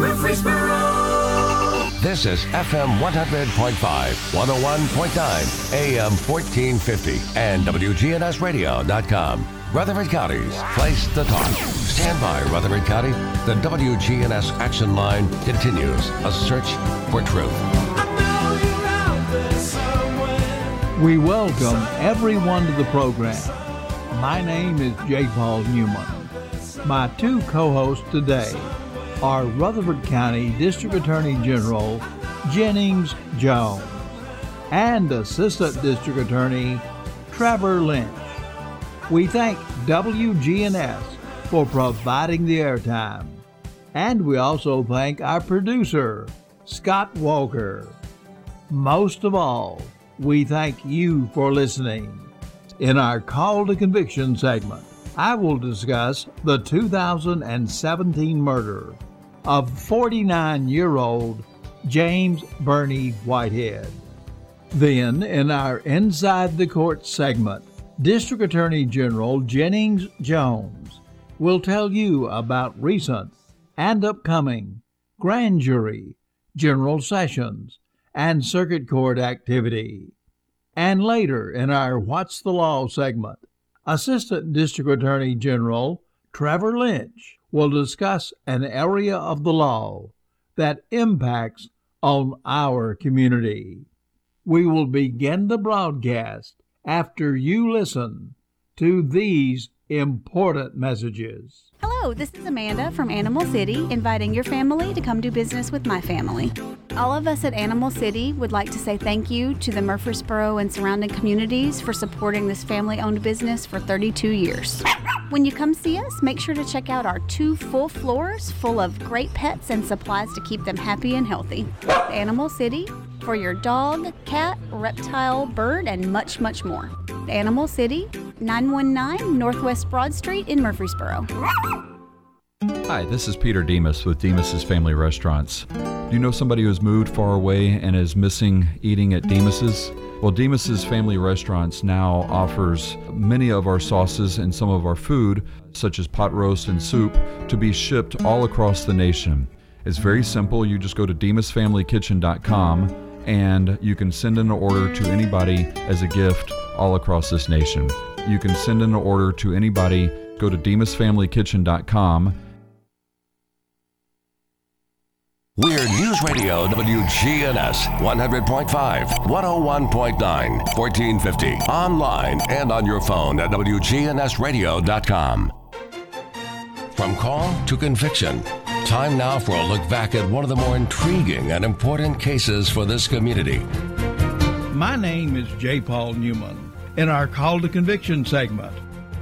Murfreesboro. This is FM 100.5, 101.9, AM 1450, and WGNSradio.com. Rutherford County's place to talk. Stand by, Rutherford County. The WGNS action line continues. A search for truth. We welcome everyone to the program. My name is J. Paul Newman. My two co-hosts today are Rutherford County District Attorney General Jennings Jones and Assistant District Attorney Trevor Lynch. We thank WGNS for providing the airtime. And we also thank our producer, Scott Walker. Most of all, we thank you for listening. In our Call to Conviction segment, I will discuss the 2017 murder of 49 year old James Bernie Whitehead. Then, in our Inside the Court segment, District Attorney General Jennings Jones will tell you about recent and upcoming grand jury, general sessions, and circuit court activity. And later in our What's the Law segment, Assistant District Attorney General Trevor Lynch will discuss an area of the law that impacts on our community. We will begin the broadcast after you listen to these important messages. Hello, this is Amanda from Animal City, inviting your family to come do business with my family. All of us at Animal City would like to say thank you to the Murfreesboro and surrounding communities for supporting this family owned business for 32 years. When you come see us, make sure to check out our two full floors full of great pets and supplies to keep them happy and healthy. Animal City for your dog, cat, reptile, bird, and much, much more. Animal City, 919 Northwest Broad Street in Murfreesboro. Hi, this is Peter Demos with Demos's Family Restaurants. Do you know somebody who's moved far away and is missing eating at Demos's? Well, Demos's Family Restaurants now offers many of our sauces and some of our food, such as pot roast and soup, to be shipped all across the nation. It's very simple. You just go to demosfamilykitchen.com and you can send an order to anybody as a gift all across this nation. You can send an order to anybody. Go to demosfamilykitchen.com We're News Radio WGNS 100.5, 101.9, 1450. Online and on your phone at WGNSradio.com. From call to conviction. Time now for a look back at one of the more intriguing and important cases for this community. My name is J. Paul Newman. In our Call to Conviction segment,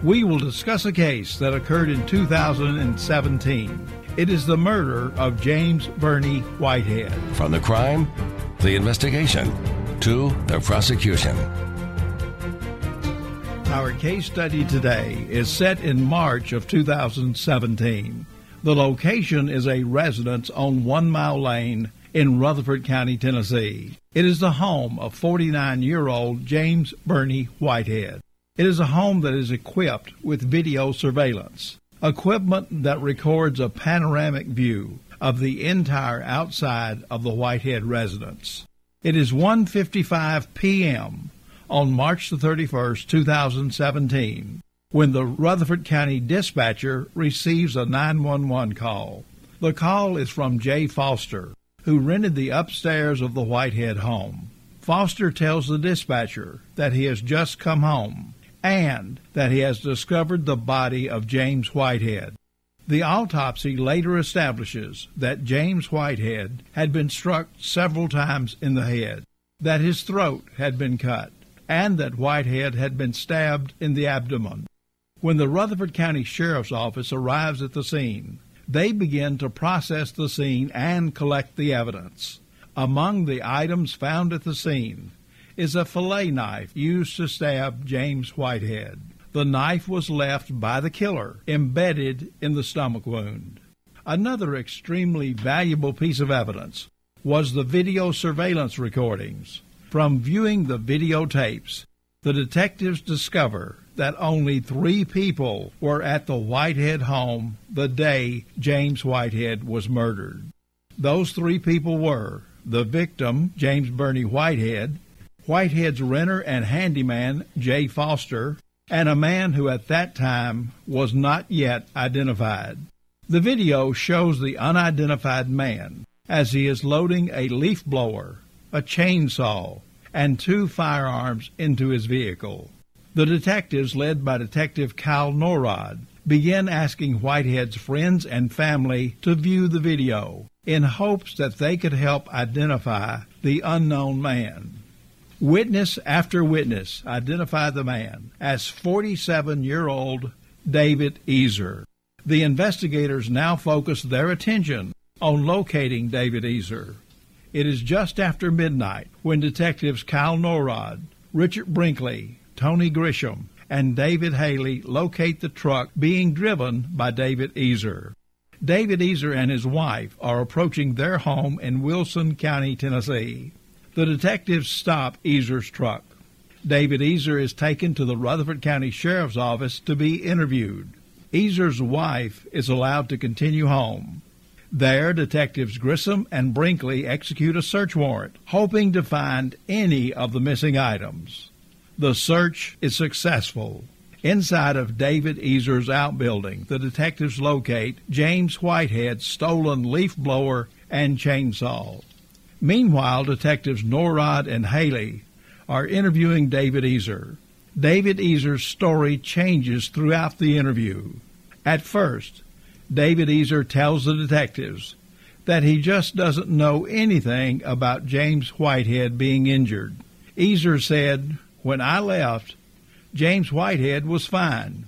we will discuss a case that occurred in 2017. It is the murder of James Bernie Whitehead. From the crime, the investigation, to the prosecution. Our case study today is set in March of 2017. The location is a residence on One Mile Lane in Rutherford County, Tennessee. It is the home of 49 year old James Bernie Whitehead. It is a home that is equipped with video surveillance, equipment that records a panoramic view of the entire outside of the Whitehead residence. It is 1:55 p.m. on March the 31st, 2017, when the Rutherford County dispatcher receives a 911 call. The call is from Jay Foster, who rented the upstairs of the Whitehead home. Foster tells the dispatcher that he has just come home and that he has discovered the body of James Whitehead. The autopsy later establishes that James Whitehead had been struck several times in the head, that his throat had been cut, and that Whitehead had been stabbed in the abdomen. When the Rutherford County Sheriff's Office arrives at the scene, they begin to process the scene and collect the evidence. Among the items found at the scene is a fillet knife used to stab James Whitehead. The knife was left by the killer embedded in the stomach wound. Another extremely valuable piece of evidence was the video surveillance recordings. From viewing the videotapes, the detectives discover that only three people were at the Whitehead home the day James Whitehead was murdered. Those three people were the victim, James Bernie Whitehead, Whitehead's renter and handyman, Jay Foster, and a man who at that time was not yet identified. The video shows the unidentified man as he is loading a leaf blower, a chainsaw, and two firearms into his vehicle. The detectives, led by Detective Kyle Norrod, began asking Whitehead's friends and family to view the video in hopes that they could help identify the unknown man. Witness after witness identified the man as 47 year old David Easer. The investigators now focus their attention on locating David Easer. It is just after midnight when detectives Kyle Norrod, Richard Brinkley, Tony Grisham, and David Haley locate the truck being driven by David Easer. David Easer and his wife are approaching their home in Wilson County, Tennessee. The detectives stop Easer's truck. David Easer is taken to the Rutherford County Sheriff's Office to be interviewed. Easer's wife is allowed to continue home. There, detectives Grissom and Brinkley execute a search warrant, hoping to find any of the missing items. The search is successful. Inside of David Easer's outbuilding, the detectives locate James Whitehead's stolen leaf blower and chainsaw. Meanwhile, detectives Norrod and Haley are interviewing David Easer. David Easer's story changes throughout the interview. At first, David Easer tells the detectives that he just doesn't know anything about James Whitehead being injured. Easer said, When I left, James Whitehead was fine.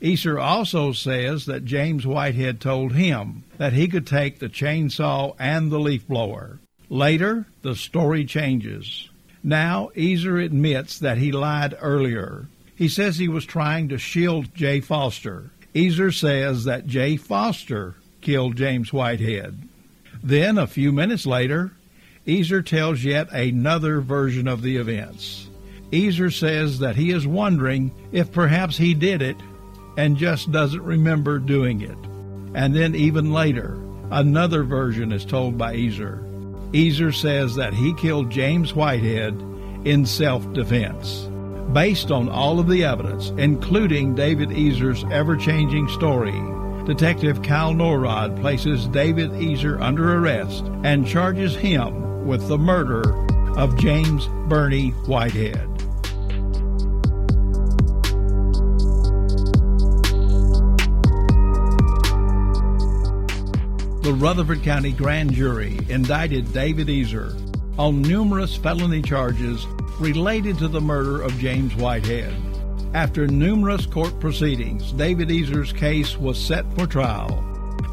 Easer also says that James Whitehead told him that he could take the chainsaw and the leaf blower. Later, the story changes. Now, Easer admits that he lied earlier. He says he was trying to shield Jay Foster. Easer says that Jay Foster killed James Whitehead. Then, a few minutes later, Easer tells yet another version of the events. Easer says that he is wondering if perhaps he did it and just doesn't remember doing it. And then, even later, another version is told by Easer. Easer says that he killed James Whitehead in self defense. Based on all of the evidence, including David Easer's ever changing story, Detective Kyle Norrod places David Easer under arrest and charges him with the murder of James Bernie Whitehead. The Rutherford County Grand Jury indicted David Easer on numerous felony charges related to the murder of James Whitehead. After numerous court proceedings, David Easer's case was set for trial.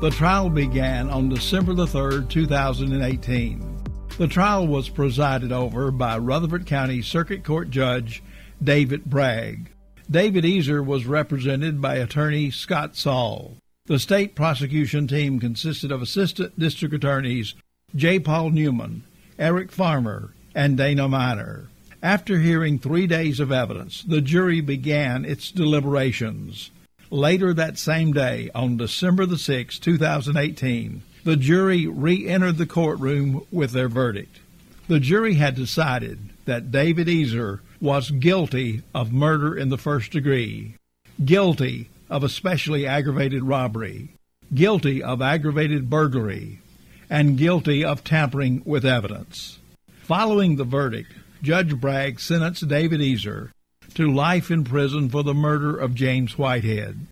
The trial began on December the 3rd, 2018. The trial was presided over by Rutherford County Circuit Court Judge David Bragg. David Easer was represented by attorney Scott Saul. The state prosecution team consisted of Assistant District Attorneys J. Paul Newman, Eric Farmer, and Dana Miner. After hearing three days of evidence, the jury began its deliberations. Later that same day, on December the 6th, 2018, the jury re entered the courtroom with their verdict. The jury had decided that David Easer was guilty of murder in the first degree, guilty of especially aggravated robbery, guilty of aggravated burglary, and guilty of tampering with evidence. Following the verdict, Judge Bragg sentenced David Easer to life in prison for the murder of James Whitehead.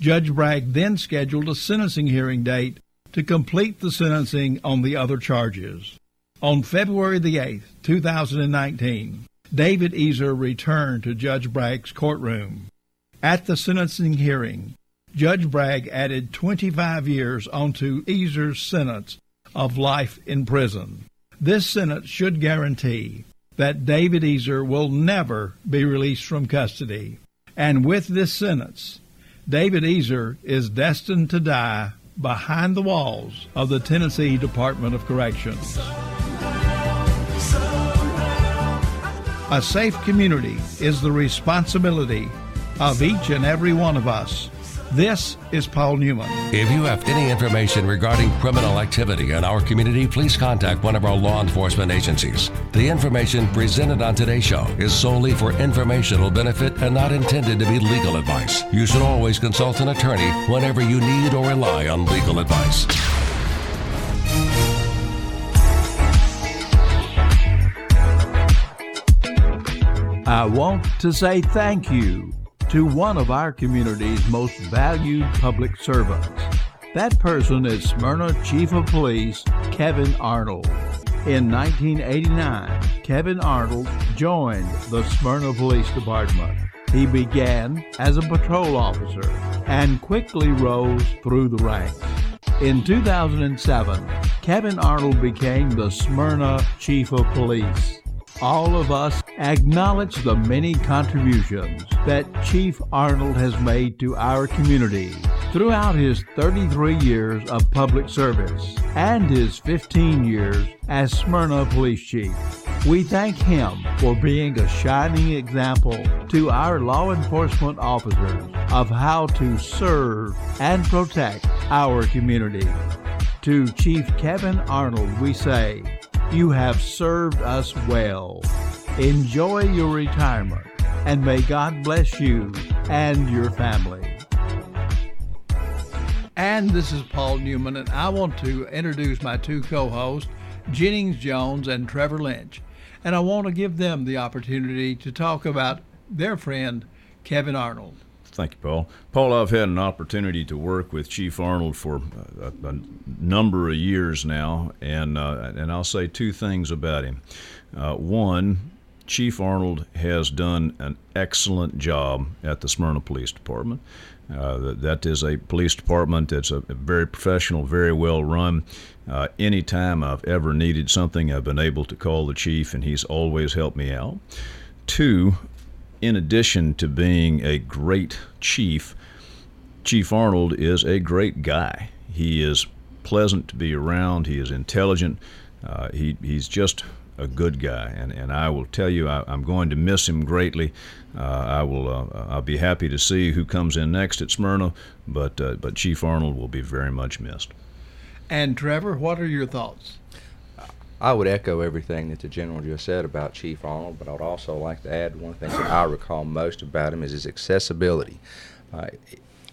Judge Bragg then scheduled a sentencing hearing date to complete the sentencing on the other charges. On February the 8th, 2019, David Easer returned to Judge Bragg's courtroom. At the sentencing hearing, Judge Bragg added 25 years onto Easer's sentence of life in prison. This sentence should guarantee that David Easer will never be released from custody. And with this sentence, David Easer is destined to die behind the walls of the Tennessee Department of Corrections. A safe community is the responsibility of each and every one of us. This is Paul Newman. If you have any information regarding criminal activity in our community, please contact one of our law enforcement agencies. The information presented on today's show is solely for informational benefit and not intended to be legal advice. You should always consult an attorney whenever you need or rely on legal advice. I want to say thank you to one of our community's most valued public servants. That person is Smyrna Chief of Police Kevin Arnold. In 1989, Kevin Arnold joined the Smyrna Police Department. He began as a patrol officer and quickly rose through the ranks. In 2007, Kevin Arnold became the Smyrna Chief of Police all of us acknowledge the many contributions that Chief Arnold has made to our community throughout his 33 years of public service and his 15 years as Smyrna Police Chief. We thank him for being a shining example to our law enforcement officers of how to serve and protect our community. To Chief Kevin Arnold, we say, you have served us well. Enjoy your retirement, and may God bless you and your family. And this is Paul Newman, and I want to introduce my two co hosts, Jennings Jones and Trevor Lynch. And I want to give them the opportunity to talk about their friend, Kevin Arnold. Thank you, Paul. Paul, I've had an opportunity to work with Chief Arnold for a, a number of years now, and uh, and I'll say two things about him. Uh, one, Chief Arnold has done an excellent job at the Smyrna Police Department. Uh, that is a police department that's a, very professional, very well run. Uh, anytime I've ever needed something, I've been able to call the chief, and he's always helped me out. Two, in addition to being a great chief, Chief Arnold is a great guy. He is pleasant to be around. He is intelligent. Uh, he, he's just a good guy, and, and I will tell you, I, am going to miss him greatly. Uh, I will, uh, I'll be happy to see who comes in next at Smyrna, but uh, but Chief Arnold will be very much missed. And Trevor, what are your thoughts? I would echo everything that the general just said about Chief Arnold, but I'd also like to add one thing that I recall most about him is his accessibility. Uh,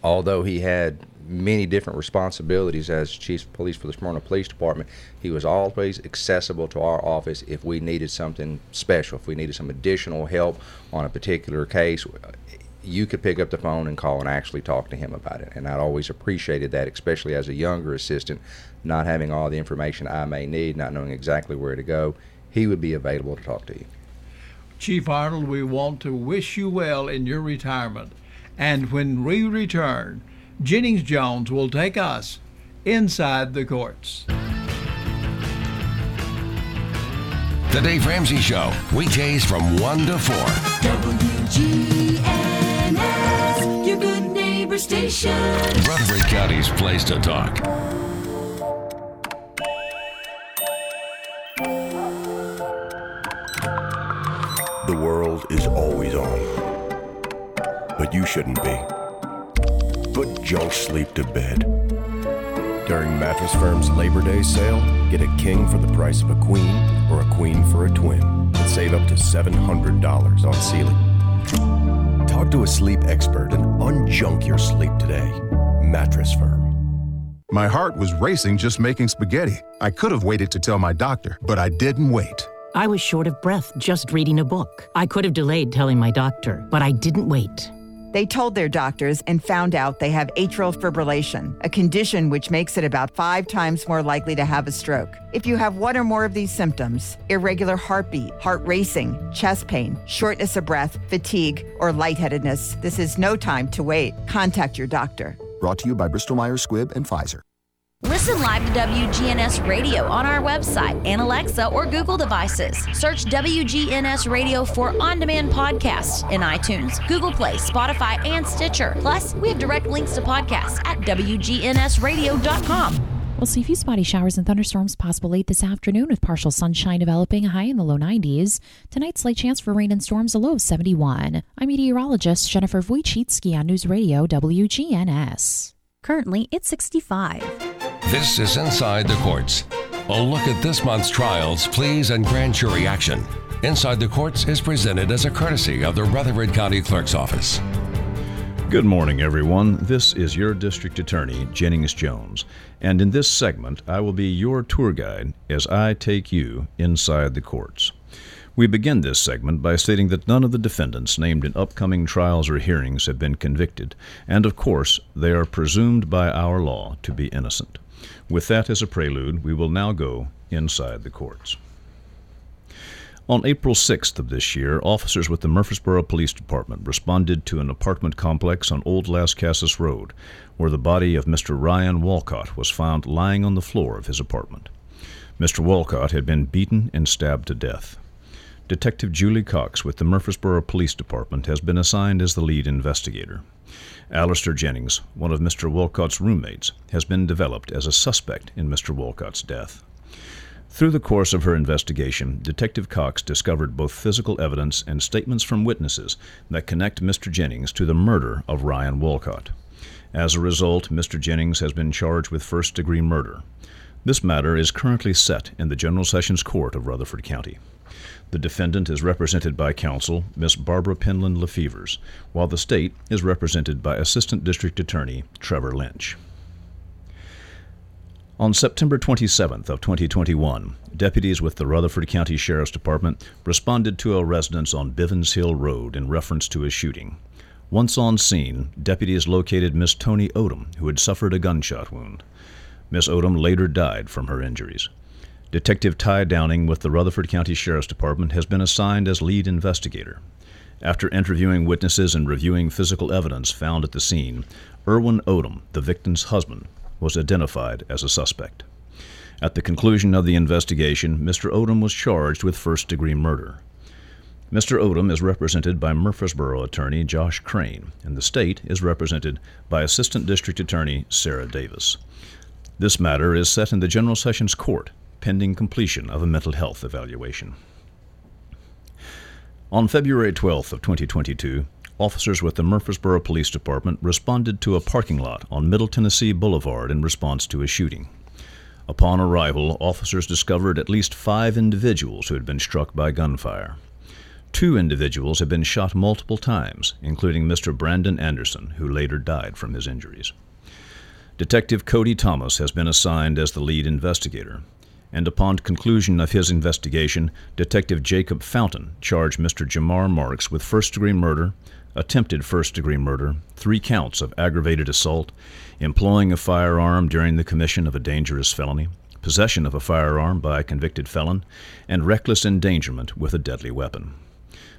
although he had many different responsibilities as chief of police for the Smyrna Police Department, he was always accessible to our office if we needed something special, if we needed some additional help on a particular case. You could pick up the phone and call and actually talk to him about it. And I'd always appreciated that, especially as a younger assistant, not having all the information I may need, not knowing exactly where to go. He would be available to talk to you. Chief Arnold, we want to wish you well in your retirement. And when we return, Jennings Jones will take us inside the courts. The Dave Ramsey Show, weekdays from 1 to 4. WGNS, your good neighbor station. Rutherford County's place to talk. The world is always on, but you shouldn't be. Put junk sleep to bed. During Mattress Firm's Labor Day sale, get a king for the price of a queen or a queen for a twin and save up to $700 on Sealy. Talk to a sleep expert and unjunk your sleep today. Mattress Firm. My heart was racing just making spaghetti. I could have waited to tell my doctor, but I didn't wait. I was short of breath just reading a book. I could have delayed telling my doctor, but I didn't wait. They told their doctors and found out they have atrial fibrillation, a condition which makes it about five times more likely to have a stroke. If you have one or more of these symptoms irregular heartbeat, heart racing, chest pain, shortness of breath, fatigue, or lightheadedness this is no time to wait. Contact your doctor. Brought to you by Bristol Myers Squibb and Pfizer. Listen live to WGNS Radio on our website and Alexa or Google devices. Search WGNS Radio for on demand podcasts in iTunes, Google Play, Spotify, and Stitcher. Plus, we have direct links to podcasts at WGNSradio.com. We'll see a few spotty showers and thunderstorms possible late this afternoon with partial sunshine developing, high in the low 90s. Tonight, slight chance for rain and storms, a low of 71. I'm meteorologist Jennifer Wojcicki on News Radio WGNS. Currently, it's 65. This is Inside the Courts. A look at this month's trials, pleas, and grand jury action. Inside the Courts is presented as a courtesy of the Rutherford County Clerk's Office. Good morning, everyone. This is your District Attorney, Jennings Jones, and in this segment, I will be your tour guide as I take you inside the courts. We begin this segment by stating that none of the defendants named in upcoming trials or hearings have been convicted, and of course, they are presumed by our law to be innocent. With that as a prelude, we will now go inside the courts. On April 6th of this year, officers with the Murfreesboro Police Department responded to an apartment complex on Old Lascassas Road, where the body of Mr. Ryan Walcott was found lying on the floor of his apartment. Mr. Walcott had been beaten and stabbed to death. Detective Julie Cox with the Murfreesboro Police Department has been assigned as the lead investigator. Alistair Jennings, one of Mr. Walcott's roommates, has been developed as a suspect in Mr. Walcott's death. Through the course of her investigation, Detective Cox discovered both physical evidence and statements from witnesses that connect Mr. Jennings to the murder of Ryan Walcott. As a result, Mr. Jennings has been charged with first degree murder. This matter is currently set in the General Sessions Court of Rutherford County. The defendant is represented by counsel Miss Barbara Penland Lefevers, while the state is represented by Assistant District Attorney Trevor Lynch. On September 27th of 2021, deputies with the Rutherford County Sheriff's Department responded to a residence on Bivens Hill Road in reference to a shooting. Once on scene, deputies located Miss Tony Odom, who had suffered a gunshot wound. Miss Odom later died from her injuries. Detective Ty Downing with the Rutherford County Sheriff's Department has been assigned as lead investigator. After interviewing witnesses and reviewing physical evidence found at the scene, Erwin Odom, the victim's husband, was identified as a suspect. At the conclusion of the investigation, Mr. Odom was charged with first degree murder. Mr. Odom is represented by Murfreesboro attorney Josh Crane, and the state is represented by Assistant District Attorney Sarah Davis. This matter is set in the General Sessions Court pending completion of a mental health evaluation. On February 12th of 2022, officers with the Murfreesboro Police Department responded to a parking lot on Middle Tennessee Boulevard in response to a shooting. Upon arrival, officers discovered at least five individuals who had been struck by gunfire. Two individuals had been shot multiple times, including Mr. Brandon Anderson, who later died from his injuries. Detective Cody Thomas has been assigned as the lead investigator, and upon conclusion of his investigation, Detective Jacob Fountain charged Mr. Jamar Marks with first degree murder, attempted first degree murder, three counts of aggravated assault, employing a firearm during the commission of a dangerous felony, possession of a firearm by a convicted felon, and reckless endangerment with a deadly weapon.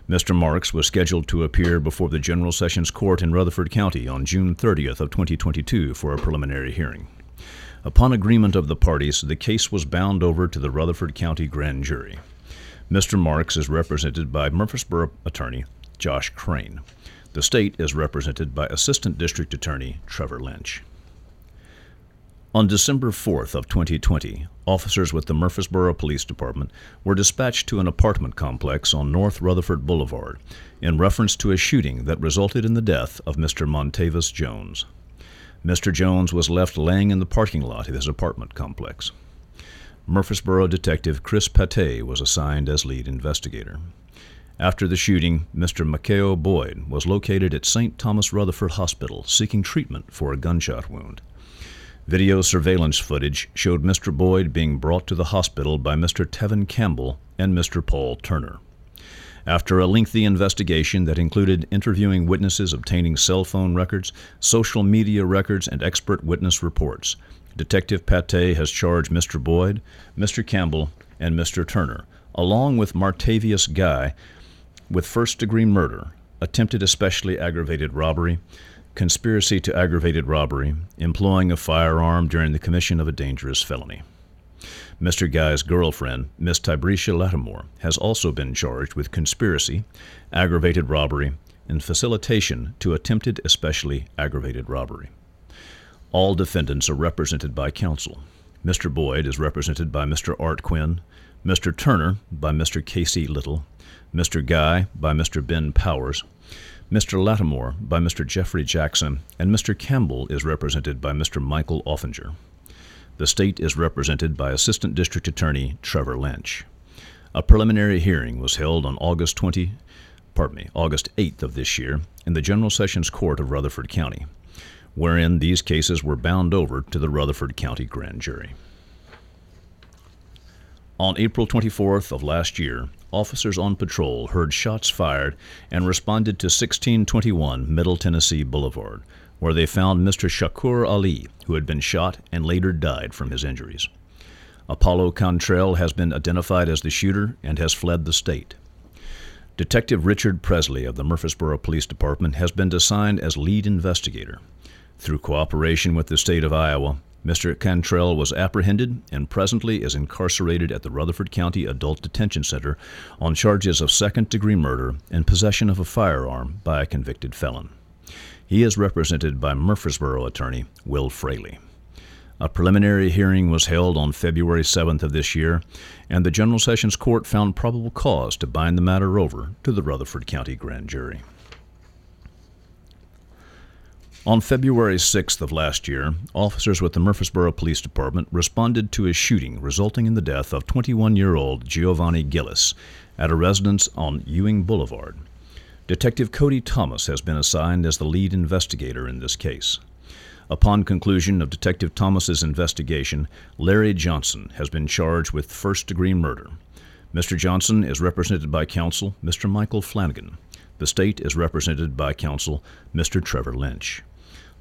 Mr. Marks was scheduled to appear before the General Sessions Court in Rutherford County on June 30th of 2022 for a preliminary hearing. Upon agreement of the parties, the case was bound over to the Rutherford County Grand Jury. Mr. Marks is represented by Murfreesboro attorney Josh Crane. The state is represented by Assistant District Attorney Trevor Lynch. On December 4th of 2020, officers with the Murfreesboro Police Department were dispatched to an apartment complex on North Rutherford Boulevard in reference to a shooting that resulted in the death of Mr. Montavis Jones. Mr. Jones was left laying in the parking lot of his apartment complex. Murfreesboro Detective Chris Pate was assigned as lead investigator. After the shooting, Mr. Makeo Boyd was located at St. Thomas Rutherford Hospital seeking treatment for a gunshot wound. Video surveillance footage showed Mr. Boyd being brought to the hospital by Mr. Tevin Campbell and Mr. Paul Turner. After a lengthy investigation that included interviewing witnesses, obtaining cell phone records, social media records, and expert witness reports, Detective Pate has charged Mr. Boyd, Mr. Campbell, and Mr. Turner, along with Martavius Guy, with first degree murder, attempted especially aggravated robbery, conspiracy to aggravated robbery, employing a firearm during the commission of a dangerous felony. Mr. Guy's girlfriend, Miss Tibrecia Lattimore, has also been charged with conspiracy, aggravated robbery, and facilitation to attempted especially aggravated robbery. All defendants are represented by counsel. Mr. Boyd is represented by Mr. Art Quinn, Mr. Turner by Mr. Casey Little, Mr. Guy by Mr. Ben Powers, Mr. Lattimore by Mr. Jeffrey Jackson, and Mr. Campbell is represented by Mr. Michael Offinger. The state is represented by Assistant District Attorney Trevor Lynch. A preliminary hearing was held on August 20, pardon me, August 8th of this year in the General Sessions Court of Rutherford County, wherein these cases were bound over to the Rutherford County Grand Jury. On April 24th of last year, officers on patrol heard shots fired and responded to 1621 Middle Tennessee Boulevard, where they found Mr. Shakur Ali, who had been shot and later died from his injuries. Apollo Cantrell has been identified as the shooter and has fled the state. Detective Richard Presley of the Murfreesboro Police Department has been assigned as lead investigator. Through cooperation with the state of Iowa, Mr. Cantrell was apprehended and presently is incarcerated at the Rutherford County Adult Detention Center on charges of second degree murder and possession of a firearm by a convicted felon. He is represented by Murfreesboro attorney Will Fraley. A preliminary hearing was held on February 7th of this year, and the General Sessions Court found probable cause to bind the matter over to the Rutherford County Grand Jury. On February 6th of last year, officers with the Murfreesboro Police Department responded to a shooting resulting in the death of 21 year old Giovanni Gillis at a residence on Ewing Boulevard. Detective Cody Thomas has been assigned as the lead investigator in this case. Upon conclusion of Detective Thomas's investigation, Larry Johnson has been charged with first degree murder. Mr. Johnson is represented by counsel Mr. Michael Flanagan. The state is represented by counsel Mr. Trevor Lynch.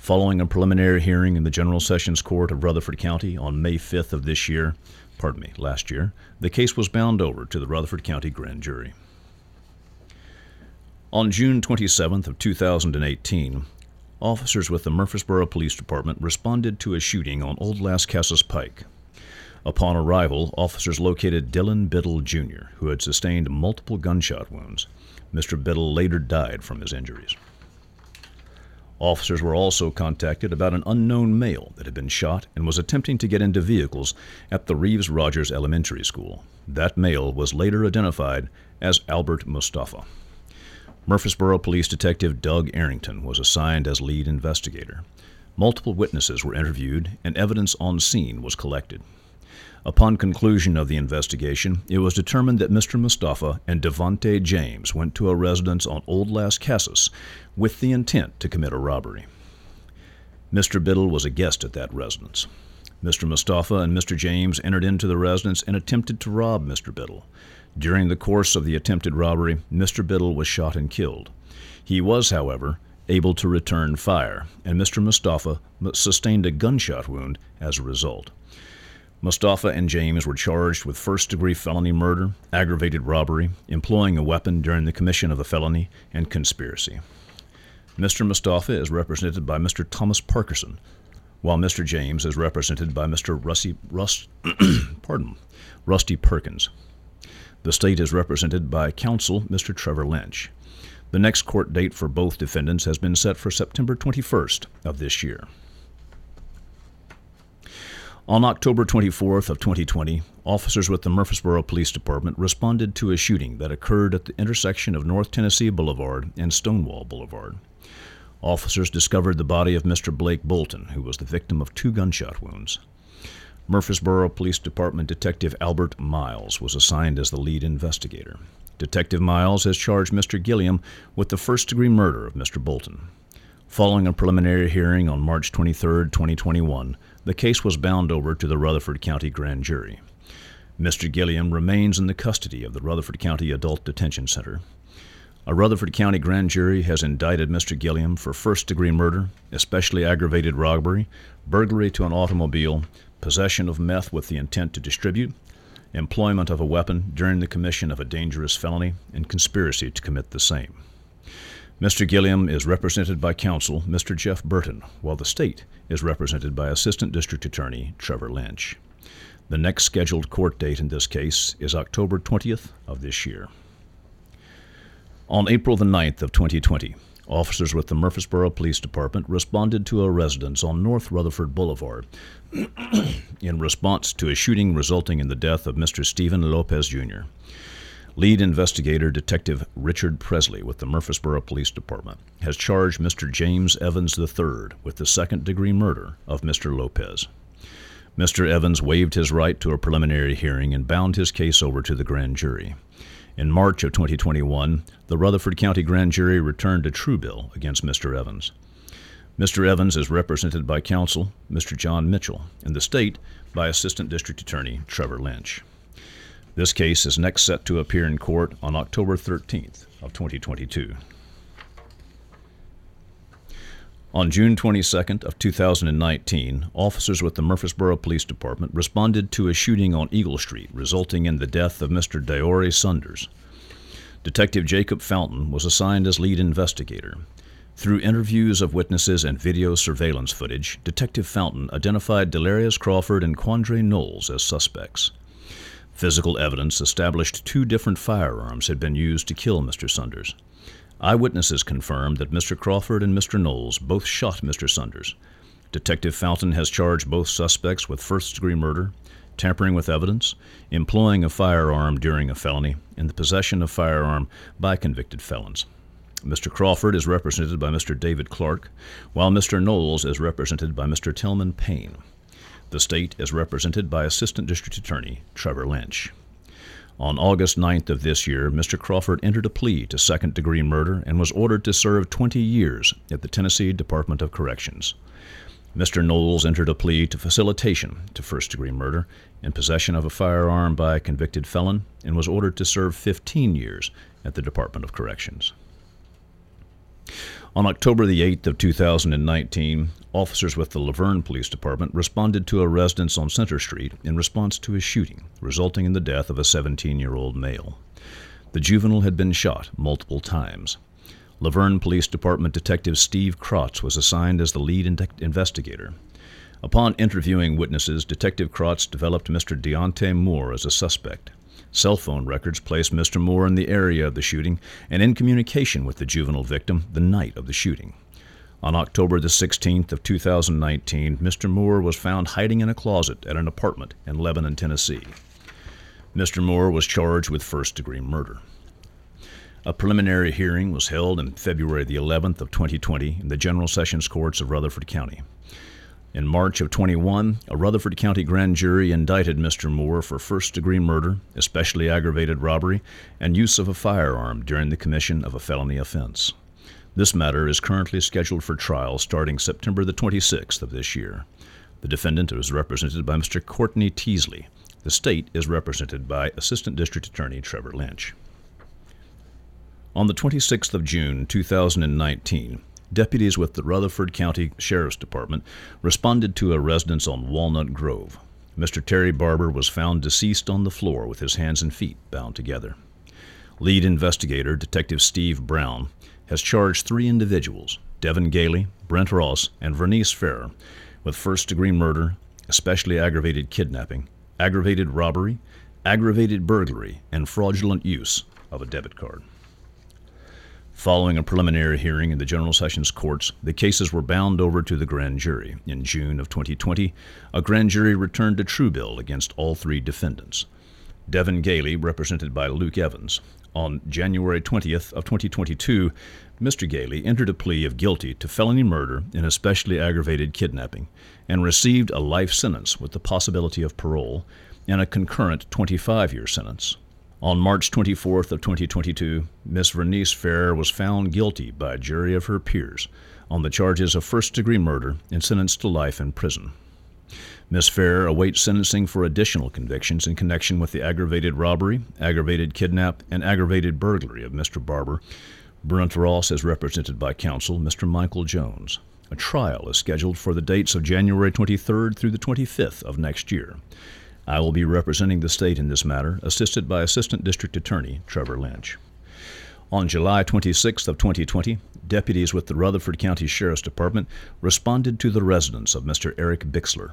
Following a preliminary hearing in the General Sessions Court of Rutherford County on May 5th of this year, pardon me, last year, the case was bound over to the Rutherford County Grand Jury. On June 27th of 2018, officers with the Murfreesboro Police Department responded to a shooting on Old Lascassas Pike. Upon arrival, officers located Dylan Biddle Jr., who had sustained multiple gunshot wounds. Mr. Biddle later died from his injuries. Officers were also contacted about an unknown male that had been shot and was attempting to get into vehicles at the Reeves Rogers Elementary School. That male was later identified as Albert Mustafa. Murfreesboro Police Detective Doug Arrington was assigned as lead investigator. Multiple witnesses were interviewed and evidence on scene was collected. Upon conclusion of the investigation, it was determined that Mr. Mustafa and Devonte James went to a residence on Old Lascassas with the intent to commit a robbery. Mr. Biddle was a guest at that residence. Mr. Mustafa and Mr. James entered into the residence and attempted to rob Mr. Biddle. During the course of the attempted robbery, Mr. Biddle was shot and killed. He was, however, able to return fire, and Mr. Mustafa sustained a gunshot wound as a result. Mustafa and James were charged with first degree felony murder, aggravated robbery, employing a weapon during the commission of a felony, and conspiracy. Mr. Mustafa is represented by Mr. Thomas Parkerson, while Mr. James is represented by Mr. Rusty, Rust, pardon, Rusty Perkins. The state is represented by counsel Mr. Trevor Lynch. The next court date for both defendants has been set for September 21st of this year. On October 24th of 2020, officers with the Murfreesboro Police Department responded to a shooting that occurred at the intersection of North Tennessee Boulevard and Stonewall Boulevard. Officers discovered the body of Mr. Blake Bolton, who was the victim of two gunshot wounds. Murfreesboro Police Department Detective Albert Miles was assigned as the lead investigator. Detective Miles has charged Mr. Gilliam with the first degree murder of Mr. Bolton. Following a preliminary hearing on March 23, 2021, the case was bound over to the Rutherford County Grand Jury. Mr. Gilliam remains in the custody of the Rutherford County Adult Detention Center. A Rutherford County grand jury has indicted Mr. Gilliam for first degree murder, especially aggravated robbery, burglary to an automobile, possession of meth with the intent to distribute, employment of a weapon during the commission of a dangerous felony, and conspiracy to commit the same. Mr. Gilliam is represented by counsel Mr. Jeff Burton, while the state is represented by Assistant District Attorney Trevor Lynch. The next scheduled court date in this case is October 20th of this year. On April the 9th of 2020, Officers with the Murfreesboro Police Department responded to a residence on North Rutherford Boulevard in response to a shooting resulting in the death of Mr. Stephen Lopez Jr. Lead investigator Detective Richard Presley with the Murfreesboro Police Department has charged Mr. James Evans III with the second degree murder of Mr. Lopez. Mr. Evans waived his right to a preliminary hearing and bound his case over to the grand jury. In March of 2021, the Rutherford County Grand Jury returned a true bill against Mr. Evans. Mr. Evans is represented by counsel Mr. John Mitchell, and the state by Assistant District Attorney Trevor Lynch. This case is next set to appear in court on October 13th of 2022. On June 22nd of 2019, officers with the Murfreesboro Police Department responded to a shooting on Eagle Street, resulting in the death of Mr. Diore Sunders. Detective Jacob Fountain was assigned as lead investigator. Through interviews of witnesses and video surveillance footage, Detective Fountain identified Delarius Crawford and Quandre Knowles as suspects. Physical evidence established two different firearms had been used to kill Mr. Sunders. Eyewitnesses confirmed that Mr. Crawford and Mr. Knowles both shot Mr. Sunders. Detective Fountain has charged both suspects with first degree murder, tampering with evidence, employing a firearm during a felony, and the possession of firearm by convicted felons. Mr. Crawford is represented by Mr. David Clark, while Mr. Knowles is represented by Mr. Tillman Payne. The state is represented by Assistant District Attorney Trevor Lynch. On August 9th of this year, Mr. Crawford entered a plea to second degree murder and was ordered to serve 20 years at the Tennessee Department of Corrections. Mr. Knowles entered a plea to facilitation to first degree murder and possession of a firearm by a convicted felon and was ordered to serve 15 years at the Department of Corrections. On October the 8th of 2019, officers with the La Vergne Police Department responded to a residence on Center Street in response to a shooting, resulting in the death of a 17-year-old male. The juvenile had been shot multiple times. La Vergne Police Department Detective Steve Krotz was assigned as the lead in- investigator. Upon interviewing witnesses, Detective Krotz developed Mr. Deontay Moore as a suspect. Cell phone records place Mr. Moore in the area of the shooting and in communication with the juvenile victim the night of the shooting. On October the 16th of 2019, Mr. Moore was found hiding in a closet at an apartment in Lebanon, Tennessee. Mr. Moore was charged with first-degree murder. A preliminary hearing was held on February the 11th of 2020 in the General Sessions Courts of Rutherford County. In March of 21, a Rutherford County grand jury indicted Mr. Moore for first degree murder, especially aggravated robbery, and use of a firearm during the commission of a felony offense. This matter is currently scheduled for trial starting September the 26th of this year. The defendant is represented by Mr. Courtney Teasley. The state is represented by Assistant District Attorney Trevor Lynch. On the 26th of June 2019, deputies with the Rutherford County Sheriff's Department responded to a residence on Walnut Grove. Mr. Terry Barber was found deceased on the floor with his hands and feet bound together. Lead investigator, Detective Steve Brown, has charged three individuals, Devin Gailey, Brent Ross, and Vernice Ferrer, with first degree murder, especially aggravated kidnapping, aggravated robbery, aggravated burglary, and fraudulent use of a debit card. Following a preliminary hearing in the General Sessions Courts, the cases were bound over to the grand jury. In June of 2020, a grand jury returned a true bill against all three defendants. Devin Gailey, represented by Luke Evans. On January 20th of 2022, Mr. Gailey entered a plea of guilty to felony murder and especially aggravated kidnapping and received a life sentence with the possibility of parole and a concurrent 25-year sentence. On March 24th of 2022, Miss Vernice Ferrer was found guilty by a jury of her peers on the charges of first-degree murder and sentenced to life in prison. Miss Ferrer awaits sentencing for additional convictions in connection with the aggravated robbery, aggravated kidnap, and aggravated burglary of Mr. Barber. Brent Ross is represented by counsel Mr. Michael Jones. A trial is scheduled for the dates of January 23rd through the 25th of next year. I will be representing the state in this matter, assisted by Assistant District Attorney Trevor Lynch. On July 26th of 2020, deputies with the Rutherford County Sheriff's Department responded to the residence of Mr. Eric Bixler.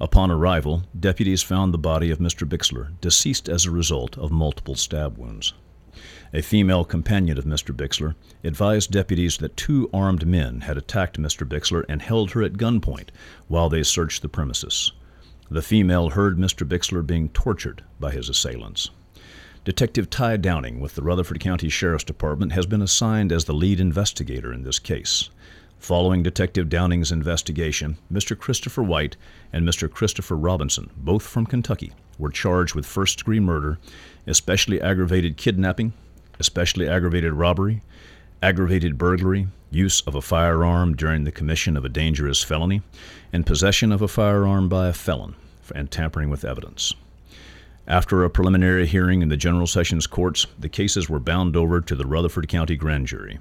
Upon arrival, deputies found the body of Mr. Bixler deceased as a result of multiple stab wounds. A female companion of Mr. Bixler advised deputies that two armed men had attacked Mr. Bixler and held her at gunpoint while they searched the premises. The female heard Mr. Bixler being tortured by his assailants. Detective Ty Downing with the Rutherford County Sheriff's Department has been assigned as the lead investigator in this case. Following Detective Downing's investigation, Mr. Christopher White and Mr. Christopher Robinson, both from Kentucky, were charged with first degree murder, especially aggravated kidnapping, especially aggravated robbery, aggravated burglary, use of a firearm during the commission of a dangerous felony, and possession of a firearm by a felon, and tampering with evidence. After a preliminary hearing in the General Sessions Courts, the cases were bound over to the Rutherford County Grand Jury.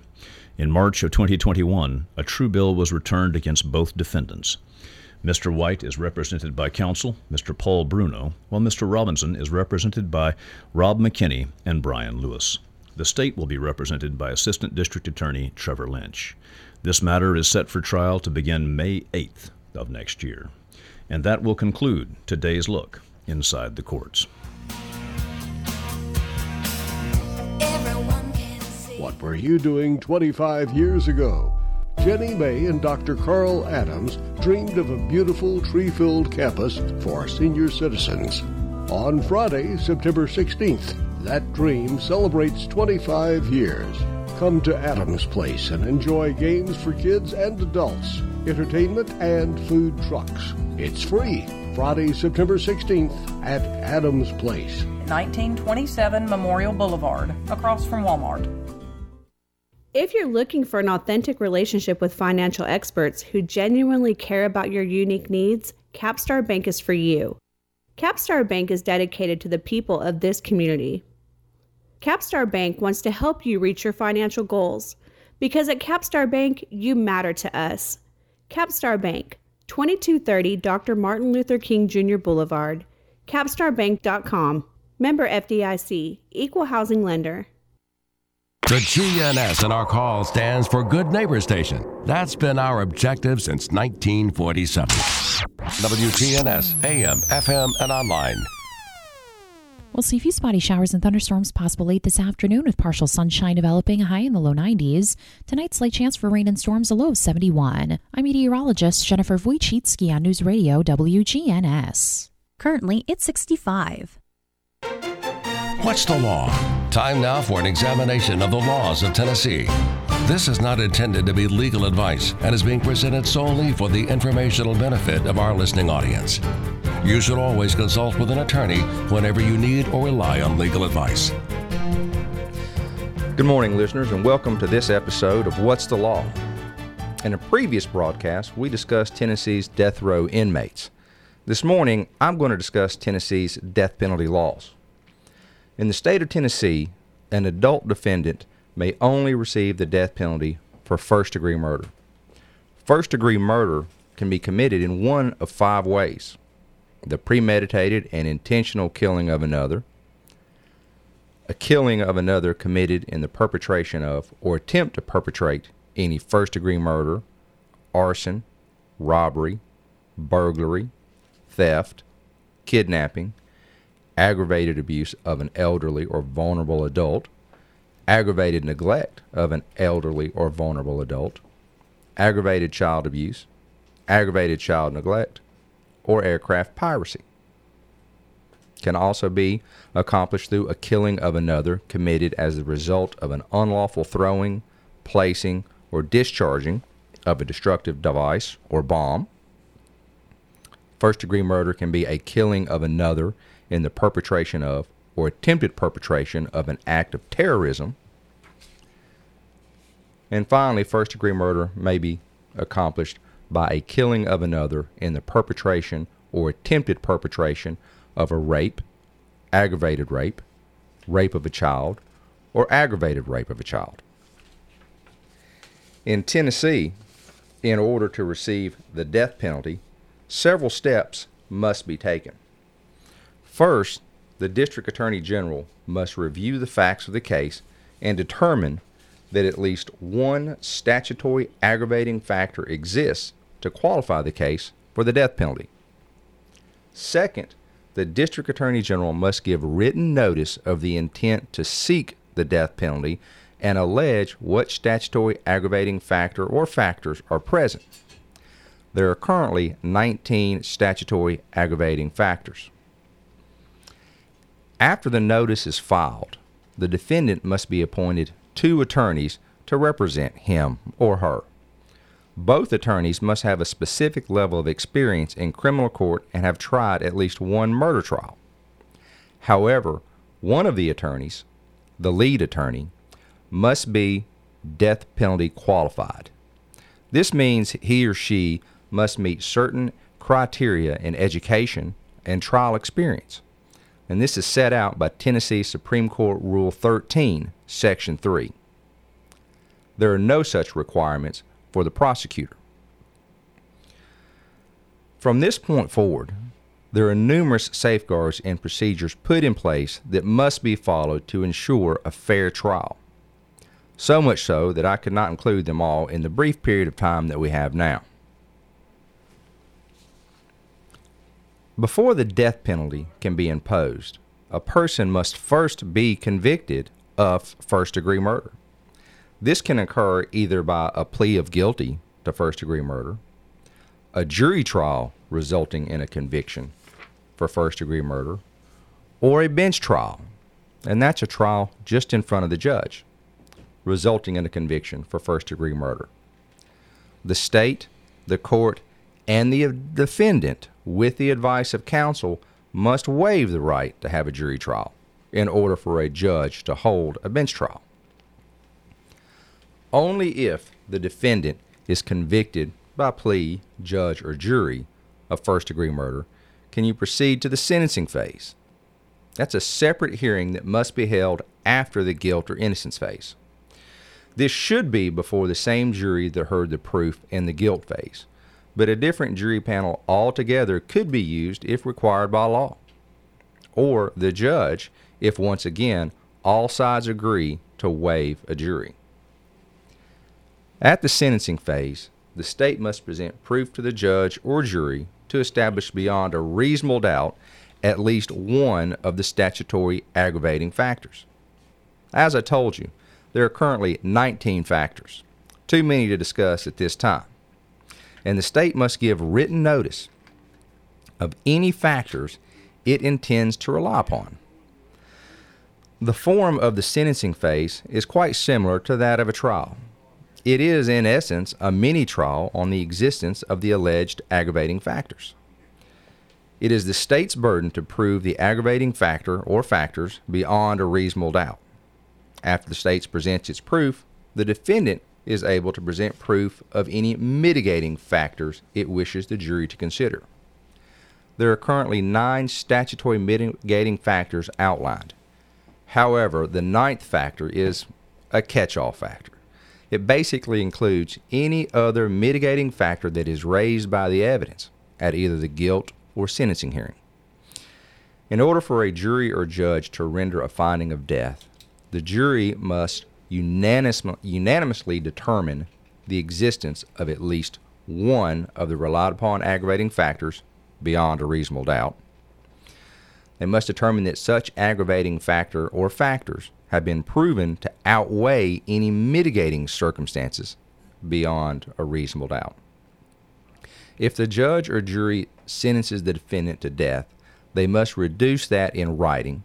In March of 2021, a true bill was returned against both defendants. Mr. White is represented by counsel, Mr. Paul Bruno, while Mr. Robinson is represented by Rob McKinney and Brian Lewis. The state will be represented by Assistant District Attorney Trevor Lynch. This matter is set for trial to begin May 8th of next year. And that will conclude today's look inside the courts. What were you doing 25 years ago? Jenny May and Dr. Carl Adams dreamed of a beautiful tree filled campus for senior citizens. On Friday, September 16th, that dream celebrates 25 years. Come to Adams Place and enjoy games for kids and adults, entertainment, and food trucks. It's free. Friday, September 16th at Adams Place. 1927 Memorial Boulevard, across from Walmart. If you're looking for an authentic relationship with financial experts who genuinely care about your unique needs, Capstar Bank is for you. Capstar Bank is dedicated to the people of this community. Capstar Bank wants to help you reach your financial goals because at Capstar Bank, you matter to us. Capstar Bank, 2230 Dr. Martin Luther King Jr. Boulevard, capstarbank.com. Member FDIC, Equal Housing Lender. The GNS in our call stands for Good Neighbor Station. That's been our objective since 1947. WGNS, AM, FM, and online. We'll see a few spotty showers and thunderstorms possible late this afternoon with partial sunshine developing, a high in the low 90s. Tonight's slight chance for rain and storms, a low of 71. I'm meteorologist Jennifer Wojcicki on News Radio WGNS. Currently, it's 65. What's the law? Time now for an examination of the laws of Tennessee. This is not intended to be legal advice and is being presented solely for the informational benefit of our listening audience. You should always consult with an attorney whenever you need or rely on legal advice. Good morning, listeners, and welcome to this episode of What's the Law? In a previous broadcast, we discussed Tennessee's death row inmates. This morning, I'm going to discuss Tennessee's death penalty laws. In the state of Tennessee, an adult defendant may only receive the death penalty for first degree murder. First degree murder can be committed in one of five ways the premeditated and intentional killing of another, a killing of another committed in the perpetration of or attempt to perpetrate any first degree murder, arson, robbery, burglary, theft, kidnapping, aggravated abuse of an elderly or vulnerable adult, aggravated neglect of an elderly or vulnerable adult, aggravated child abuse, aggravated child neglect, or aircraft piracy. Can also be accomplished through a killing of another committed as the result of an unlawful throwing, placing, or discharging of a destructive device or bomb. First degree murder can be a killing of another in the perpetration of or attempted perpetration of an act of terrorism. And finally, first degree murder may be accomplished by a killing of another in the perpetration or attempted perpetration of a rape, aggravated rape, rape of a child, or aggravated rape of a child. In Tennessee, in order to receive the death penalty, several steps must be taken. First, the District Attorney General must review the facts of the case and determine that at least one statutory aggravating factor exists to qualify the case for the death penalty. Second, the District Attorney General must give written notice of the intent to seek the death penalty and allege what statutory aggravating factor or factors are present. There are currently 19 statutory aggravating factors. After the notice is filed, the defendant must be appointed two attorneys to represent him or her. Both attorneys must have a specific level of experience in criminal court and have tried at least one murder trial. However, one of the attorneys, the lead attorney, must be death penalty qualified. This means he or she must meet certain criteria in education and trial experience. And this is set out by Tennessee Supreme Court Rule 13, Section 3. There are no such requirements for the prosecutor. From this point forward, there are numerous safeguards and procedures put in place that must be followed to ensure a fair trial. So much so that I could not include them all in the brief period of time that we have now. Before the death penalty can be imposed, a person must first be convicted of first degree murder. This can occur either by a plea of guilty to first degree murder, a jury trial resulting in a conviction for first degree murder, or a bench trial, and that's a trial just in front of the judge, resulting in a conviction for first degree murder. The state, the court, and the defendant, with the advice of counsel, must waive the right to have a jury trial in order for a judge to hold a bench trial. Only if the defendant is convicted by plea, judge, or jury of first degree murder can you proceed to the sentencing phase. That's a separate hearing that must be held after the guilt or innocence phase. This should be before the same jury that heard the proof in the guilt phase, but a different jury panel altogether could be used if required by law. Or the judge if once again all sides agree to waive a jury. At the sentencing phase, the state must present proof to the judge or jury to establish beyond a reasonable doubt at least one of the statutory aggravating factors. As I told you, there are currently 19 factors, too many to discuss at this time, and the state must give written notice of any factors it intends to rely upon. The form of the sentencing phase is quite similar to that of a trial. It is, in essence, a mini trial on the existence of the alleged aggravating factors. It is the state's burden to prove the aggravating factor or factors beyond a reasonable doubt. After the state presents its proof, the defendant is able to present proof of any mitigating factors it wishes the jury to consider. There are currently nine statutory mitigating factors outlined. However, the ninth factor is a catch all factor. It basically includes any other mitigating factor that is raised by the evidence at either the guilt or sentencing hearing. In order for a jury or judge to render a finding of death, the jury must unanimously determine the existence of at least one of the relied upon aggravating factors beyond a reasonable doubt. They must determine that such aggravating factor or factors have been proven to outweigh any mitigating circumstances beyond a reasonable doubt. If the judge or jury sentences the defendant to death, they must reduce that in writing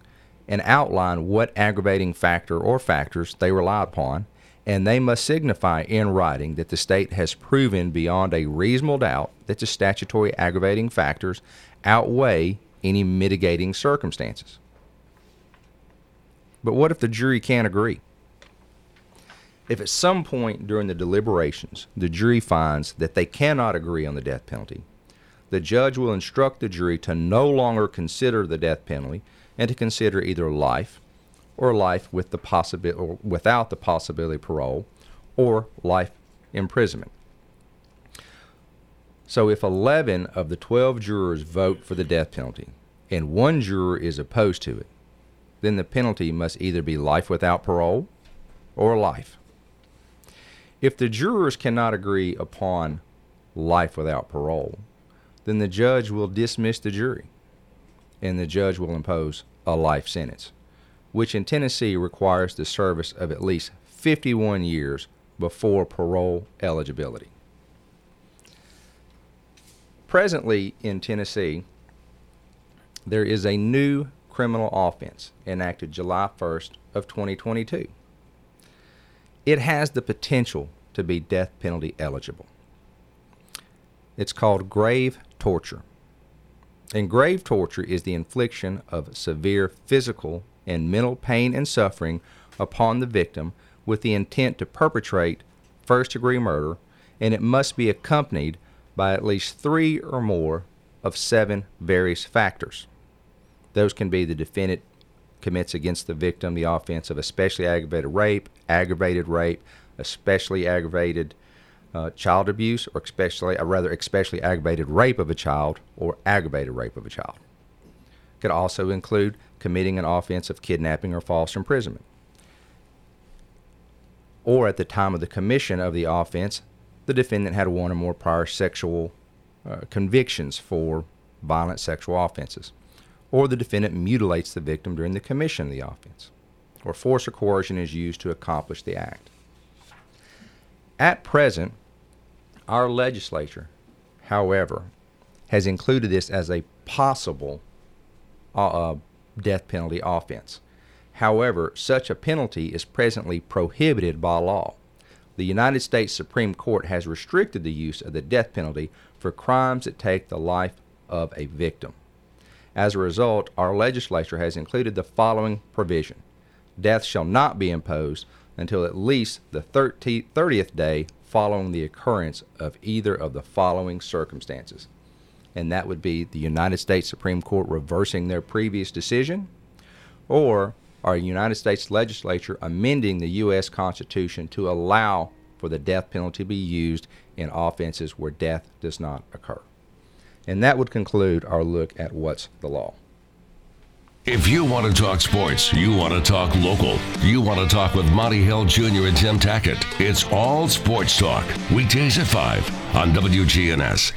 and outline what aggravating factor or factors they rely upon, and they must signify in writing that the state has proven beyond a reasonable doubt that the statutory aggravating factors outweigh any mitigating circumstances. But what if the jury can't agree? If at some point during the deliberations the jury finds that they cannot agree on the death penalty, the judge will instruct the jury to no longer consider the death penalty and to consider either life or life with the possibility or without the possibility of parole or life imprisonment. So if 11 of the 12 jurors vote for the death penalty and one juror is opposed to it, then the penalty must either be life without parole or life. If the jurors cannot agree upon life without parole, then the judge will dismiss the jury and the judge will impose a life sentence, which in Tennessee requires the service of at least 51 years before parole eligibility. presently in Tennessee, there is a new criminal offense enacted July 1st of 2022. It has the potential to be death penalty eligible. It's called grave torture. And grave torture is the infliction of severe physical and mental pain and suffering upon the victim with the intent to perpetrate first degree murder, and it must be accompanied by at least three or more of seven various factors. Those can be the defendant commits against the victim the offense of especially aggravated rape, aggravated rape, especially aggravated uh, child abuse, or especially, or rather, especially aggravated rape of a child, or aggravated rape of a child. Could also include committing an offense of kidnapping or false imprisonment. Or at the time of the commission of the offense, the defendant had one or more prior sexual uh, convictions for violent sexual offenses. Or the defendant mutilates the victim during the commission of the offense. Or force or coercion is used to accomplish the act. At present, our legislature, however, has included this as a possible uh, uh, death penalty offense. However, such a penalty is presently prohibited by law. The United States Supreme Court has restricted the use of the death penalty for crimes that take the life of a victim. As a result, our legislature has included the following provision Death shall not be imposed until at least the 30th day following the occurrence of either of the following circumstances. And that would be the United States Supreme Court reversing their previous decision, or our United States legislature amending the U.S. Constitution to allow for the death penalty to be used in offenses where death does not occur. And that would conclude our look at what's the law. If you want to talk sports, you want to talk local, you want to talk with Monty Hill Jr. and Tim Tackett, it's all sports talk. Weekdays at 5 on WGNS.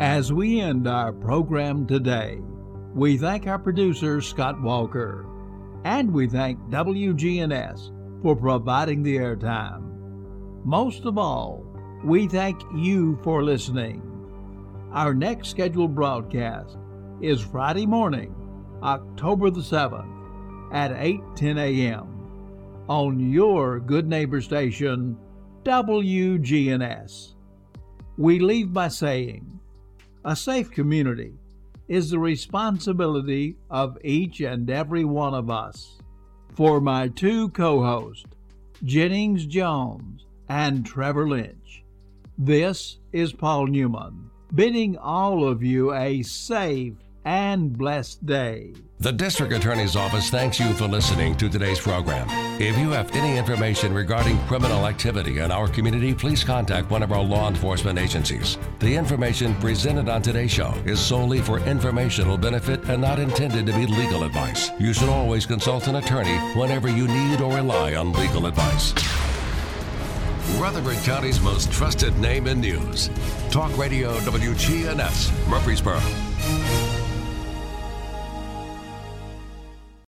As we end our program today, we thank our producer, Scott Walker, and we thank WGNS for providing the airtime. Most of all, we thank you for listening. Our next scheduled broadcast is Friday morning, October the 7th at 8:10 a.m. on your good neighbor station WGNS. We leave by saying, a safe community is the responsibility of each and every one of us. For my two co-hosts, Jennings Jones and Trevor Lynch, this is Paul Newman bidding all of you a safe and blessed day. The District Attorney's Office thanks you for listening to today's program. If you have any information regarding criminal activity in our community, please contact one of our law enforcement agencies. The information presented on today's show is solely for informational benefit and not intended to be legal advice. You should always consult an attorney whenever you need or rely on legal advice. Rutherford County's most trusted name in news. Talk Radio WGNS, Murfreesboro.